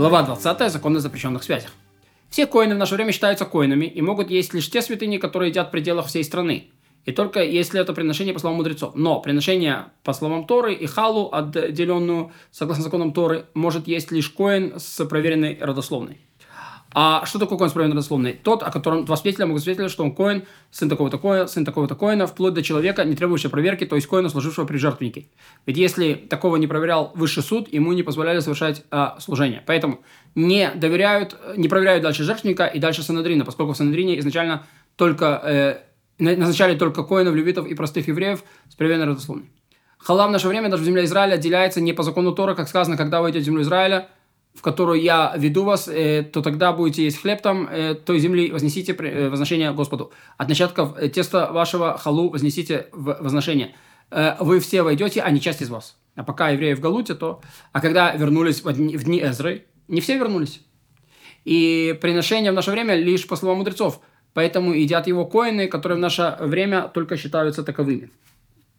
Глава 20. Закон о запрещенных связях. Все коины в наше время считаются коинами и могут есть лишь те святыни, которые едят в пределах всей страны. И только если это приношение по словам мудрецов. Но приношение по словам Торы и халу, отделенную согласно законам Торы, может есть лишь коин с проверенной родословной. А что такое коин с проверенной родословной? Тот, о котором два свидетеля могут свидетельствовать, что он коин, сын такого-то коина, сын такого-то коина, вплоть до человека, не требующего проверки, то есть коина, служившего при жертвеннике. Ведь если такого не проверял высший суд, ему не позволяли совершать а, служение. Поэтому не доверяют, не проверяют дальше жертвенника и дальше Санадрина, поскольку в Санадрине изначально только э, назначали только коинов, левитов и простых евреев с проверенной родословной. Хала в наше время даже в земле Израиля отделяется не по закону Тора, как сказано, когда вы идете в землю Израиля, в которую я веду вас, э, то тогда будете есть хлеб там э, той земли, вознесите э, возношение Господу. От начатков э, теста вашего халу вознесите в возношение. Э, вы все войдете, а не часть из вас. А пока евреи в Галуте, то... А когда вернулись в дни, в дни Эзры, не все вернулись. И приношение в наше время лишь по словам мудрецов – Поэтому едят его коины, которые в наше время только считаются таковыми.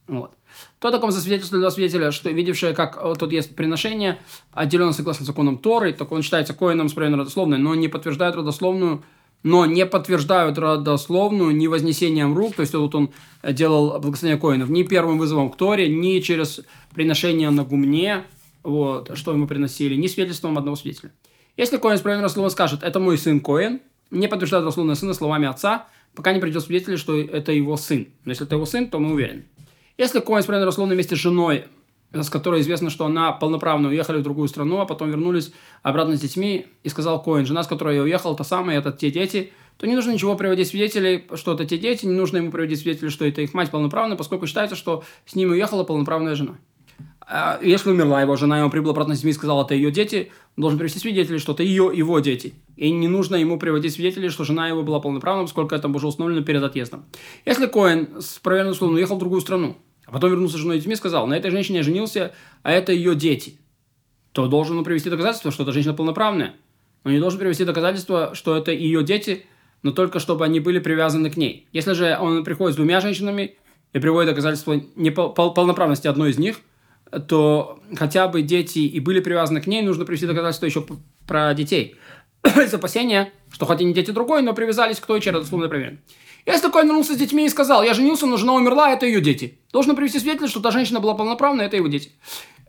Вот. То таком засвидетельствовали два свидетеля, что видевшие, как э, тут есть приношение, отделенно согласно законам Торы, так он считается коином с проверенной родословной, но не подтверждает родословную, но не подтверждают родословную ни вознесением рук, то есть вот он делал благословение коинов, ни первым вызовом к Торе, ни через приношение на гумне, вот, что ему приносили, ни свидетельством одного свидетеля. Если коин с проверенной родословной скажет, это мой сын коин, не подтверждает дословно сына словами отца, пока не придет свидетель, что это его сын. Но если это его сын, то мы уверены. Если Коин справедливо дословно вместе с женой, с которой известно, что она полноправно уехали в другую страну, а потом вернулись обратно с детьми, и сказал Коин, жена, с которой я уехал, та самая, это те дети, то не нужно ничего приводить свидетелей, что это те дети, не нужно ему приводить свидетелей, что это их мать полноправная, поскольку считается, что с ними уехала полноправная жена. А если умерла его жена, и он прибыл обратно с детьми и сказал, это ее дети, он должен привести свидетелей, что это ее, его дети. И не нужно ему приводить свидетелей, что жена его была полноправной, сколько это уже установлено перед отъездом. Если Коэн с проверенным словом уехал в другую страну, а потом вернулся с женой и детьми и сказал, на этой женщине я женился, а это ее дети, то должен он привести доказательство, что эта женщина полноправная. Но не должен привести доказательство, что это ее дети, но только чтобы они были привязаны к ней. Если же он приходит с двумя женщинами и приводит доказательство неполноправности одной из них – то хотя бы дети и были привязаны к ней, нужно привести доказательства еще про детей. Из опасения, что хоть и не дети другой, но привязались к той, чья родословная проверена. Если такой вернулся с детьми и сказал, я женился, но жена умерла, это ее дети. Должен привести свидетель, что та женщина была полноправной, это его дети.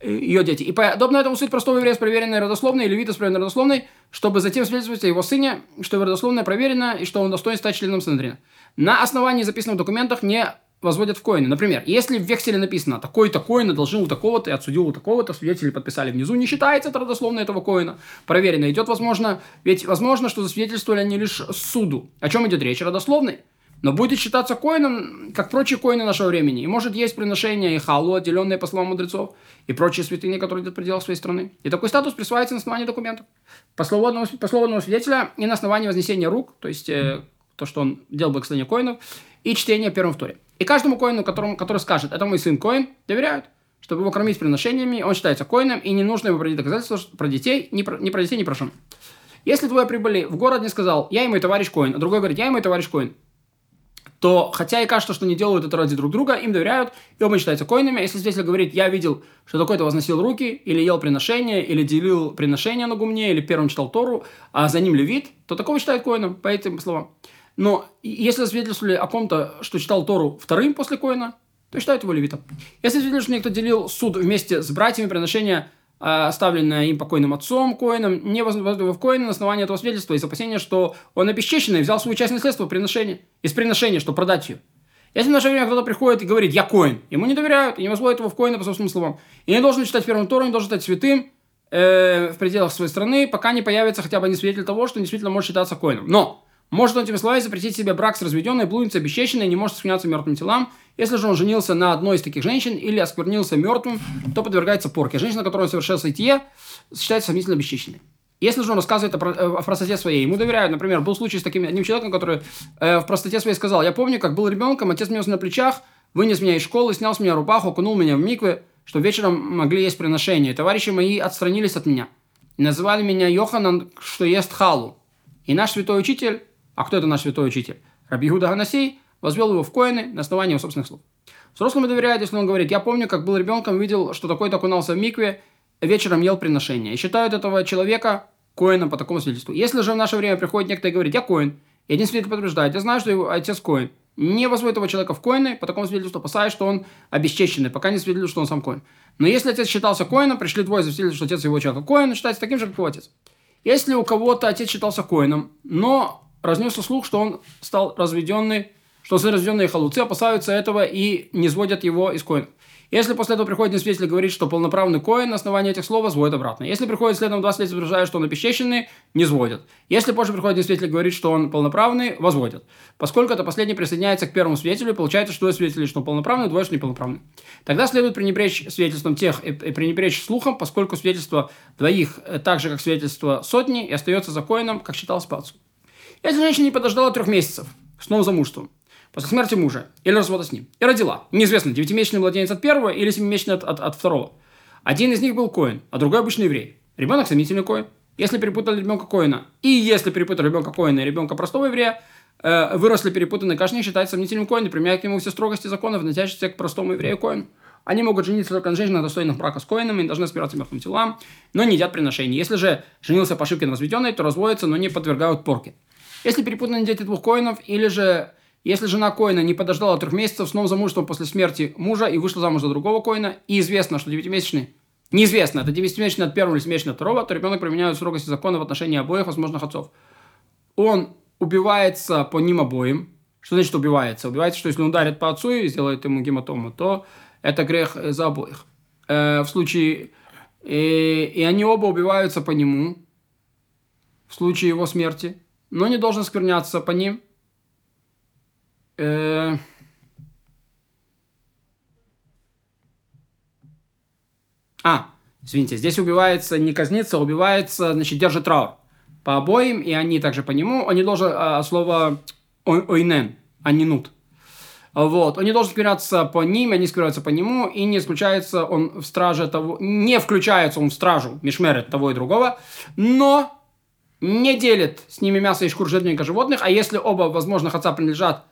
Э, ее дети. И подобно этому суть простого еврея с проверенной родословной или вида с проверенной родословной, чтобы затем свидетельствовать о его сыне, что его родословная проверена и что он достоин стать членом Сандрина. На основании записанных в документах не возводят в коины. Например, если в векселе написано «такой-то коин одолжил у такого-то и отсудил у такого-то», свидетели подписали внизу, не считается это родословно этого коина. Проверено идет, возможно, ведь возможно, что засвидетельствовали они лишь суду. О чем идет речь? Родословный. Но будет считаться коином, как прочие коины нашего времени. И может есть приношения и халу, отделенные по словам мудрецов, и прочие святыни, которые идут в пределах своей страны. И такой статус присваивается на основании документов. По слову одного, по слову одного свидетеля и на основании вознесения рук, то есть э, то, что он делал благословение коинов, и чтение первым в. И каждому коину, которому, который скажет, это мой сын коин, доверяют, чтобы его кормить приношениями, он считается коином, и не нужно ему проводить доказательства про детей, ни про, ни про детей, ни про жену. Если двое прибыли в город, не сказал, я и мой товарищ коин, а другой говорит, я и мой товарищ коин, то, хотя и кажется, что не делают это ради друг друга, им доверяют, и оба считаются коинами. Если свидетель говорит, я видел, что такой-то возносил руки, или ел приношение, или делил приношение на гумне, или первым читал Тору, а за ним левит, то такого считают коином, по этим словам. Но если свидетельствовали о ком-то, что читал Тору вторым после Коина, то считают его левитом. Если свидетельствовали, что кто делил суд вместе с братьями приношения, а, оставленное им покойным отцом Коином, не возводив Коина на основании этого свидетельства из опасения, что он обесчещенный взял свою часть наследства приношения, из приношения, чтобы продать ее. Если в наше время кто-то приходит и говорит «я Коин», ему не доверяют и не возводят его в Коина по собственным словам. И не должен читать первым Тору, не должен стать святым э, в пределах своей страны, пока не появится хотя бы не свидетель того, что действительно может считаться Коином. Но может он, этими словами, запретить себе брак с разведенной, блудницей, обесчещенной, не может склоняться мертвым телам. Если же он женился на одной из таких женщин или осквернился мертвым, то подвергается порке. Женщина, которая совершила сытье, считается сомнительно обесчещенной. Если же он рассказывает о, э, о простоте своей, ему доверяют. Например, был случай с таким одним человеком, который э, в простоте своей сказал, я помню, как был ребенком, отец меня на плечах, вынес меня из школы, снял с меня рубаху, окунул меня в миквы, что вечером могли есть приношения. Товарищи мои отстранились от меня. Называли меня Йоханан, что ест халу. И наш святой учитель а кто это наш святой учитель? Раби Иуда Ганасей возвел его в коины на основании его собственных слов. Взрослому доверяют, если он говорит, я помню, как был ребенком, видел, что такой-то окунался в микве, вечером ел приношение. И считают этого человека коином по такому свидетельству. Если же в наше время приходит некто и говорит, я коин, и один свидетель подтверждает, я знаю, что его отец коин, не возводит этого человека в коины, по такому свидетельству опасаясь, что он обесчещенный, пока не свидетельствует, что он сам коин. Но если отец считался коином, пришли двое засвидетельствовать, что отец его человека коин, считается таким же, как его отец. Если у кого-то отец считался коином, но разнесся слух, что он стал разведенный, что разведенные халуцы опасаются этого и не сводят его из коинов. Если после этого приходит свидетель и говорит, что полноправный коин на основании этих слов возводит обратно. Если приходит следом два свидетеля, утверждают, что он обесчещенный, не сводят. Если позже приходит свидетель и говорит, что он полноправный, возводят. Поскольку это последний присоединяется к первому свидетелю, получается, что двое свидетелей, что он полноправный, двое, что неполноправный. Тогда следует пренебречь свидетельством тех и пренебречь слухом, поскольку свидетельство двоих, э, так же как свидетельство сотни, и остается за коином, как считалось по Если женщина не подождала трех месяцев с новым замужеством, после смерти мужа или развода с ним. И родила. Неизвестно, девятимесячный младенец от первого или семимесячный от, от, от второго. Один из них был коин, а другой обычный еврей. Ребенок сомнительный коин. Если перепутали ребенка коина, и если перепутали ребенка коина и ребенка простого еврея, э, выросли перепутанные, каждый не считается сомнительным коином, применяя к нему все строгости законов, относящиеся к простому еврею коину. Они могут жениться только на женщинах, достойных брака с коинами, должны спираться мертвым телам, но не едят приношений. Если же женился по ошибке на возведенной, то разводятся, но не подвергают порке. Если перепутаны дети двух коинов, или же если жена Коина не подождала трех месяцев с новым замужеством после смерти мужа и вышла замуж за другого Коина, и известно, что девятимесячный Неизвестно, это девятимесячный от первого или семимесячный от второго, то ребенок применяет строгости закона в отношении обоих возможных отцов. Он убивается по ним обоим. Что значит убивается? Убивается, что если он ударит по отцу и сделает ему гематому, то это грех за обоих. Э, в случае... И, и они оба убиваются по нему в случае его смерти, но не должен скверняться по ним – Э, а, извините, здесь убивается не казнится, а убивается, значит, держит траур по обоим, и они также по нему. Он не должен, а, слово ойнен, а не нут. Вот. Он не должен скверяться по ним, они скверяются по нему, и не исключается он в страже того, не включается он в стражу Мишмерет того и другого, но не делит с ними мясо и шкур жертвенника животных, а если оба возможных отца принадлежат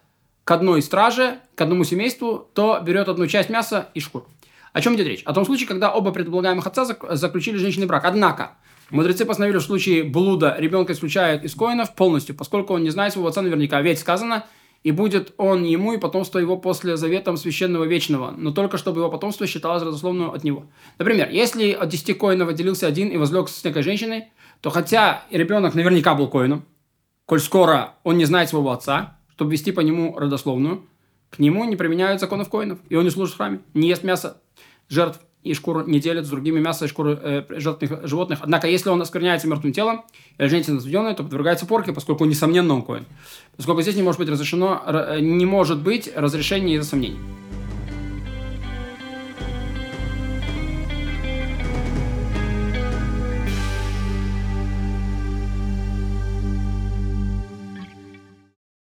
к одной страже, к одному семейству, то берет одну часть мяса и шкур. О чем идет речь? О том случае, когда оба предполагаемых отца заключили женщинный брак. Однако, мудрецы постановили, в случае блуда ребенка исключают из коинов полностью, поскольку он не знает своего отца наверняка. Ведь сказано, и будет он ему и потомство его после заветом священного вечного, но только чтобы его потомство считалось родословным от него. Например, если от 10 коинов отделился один и возлег с некой женщиной, то хотя ребенок наверняка был коином, коль скоро он не знает своего отца, чтобы вести по нему родословную, к нему не применяют законов коинов, и он не служит в храме, не ест мясо жертв и шкуру не делит с другими мясо и шкуру э, жертвных животных. Однако, если он оскверняется мертвым телом или женщина разведенная, то подвергается порке, поскольку, несомненно, он коин. Поскольку здесь не может быть разрешено, не может быть разрешения из-за сомнений.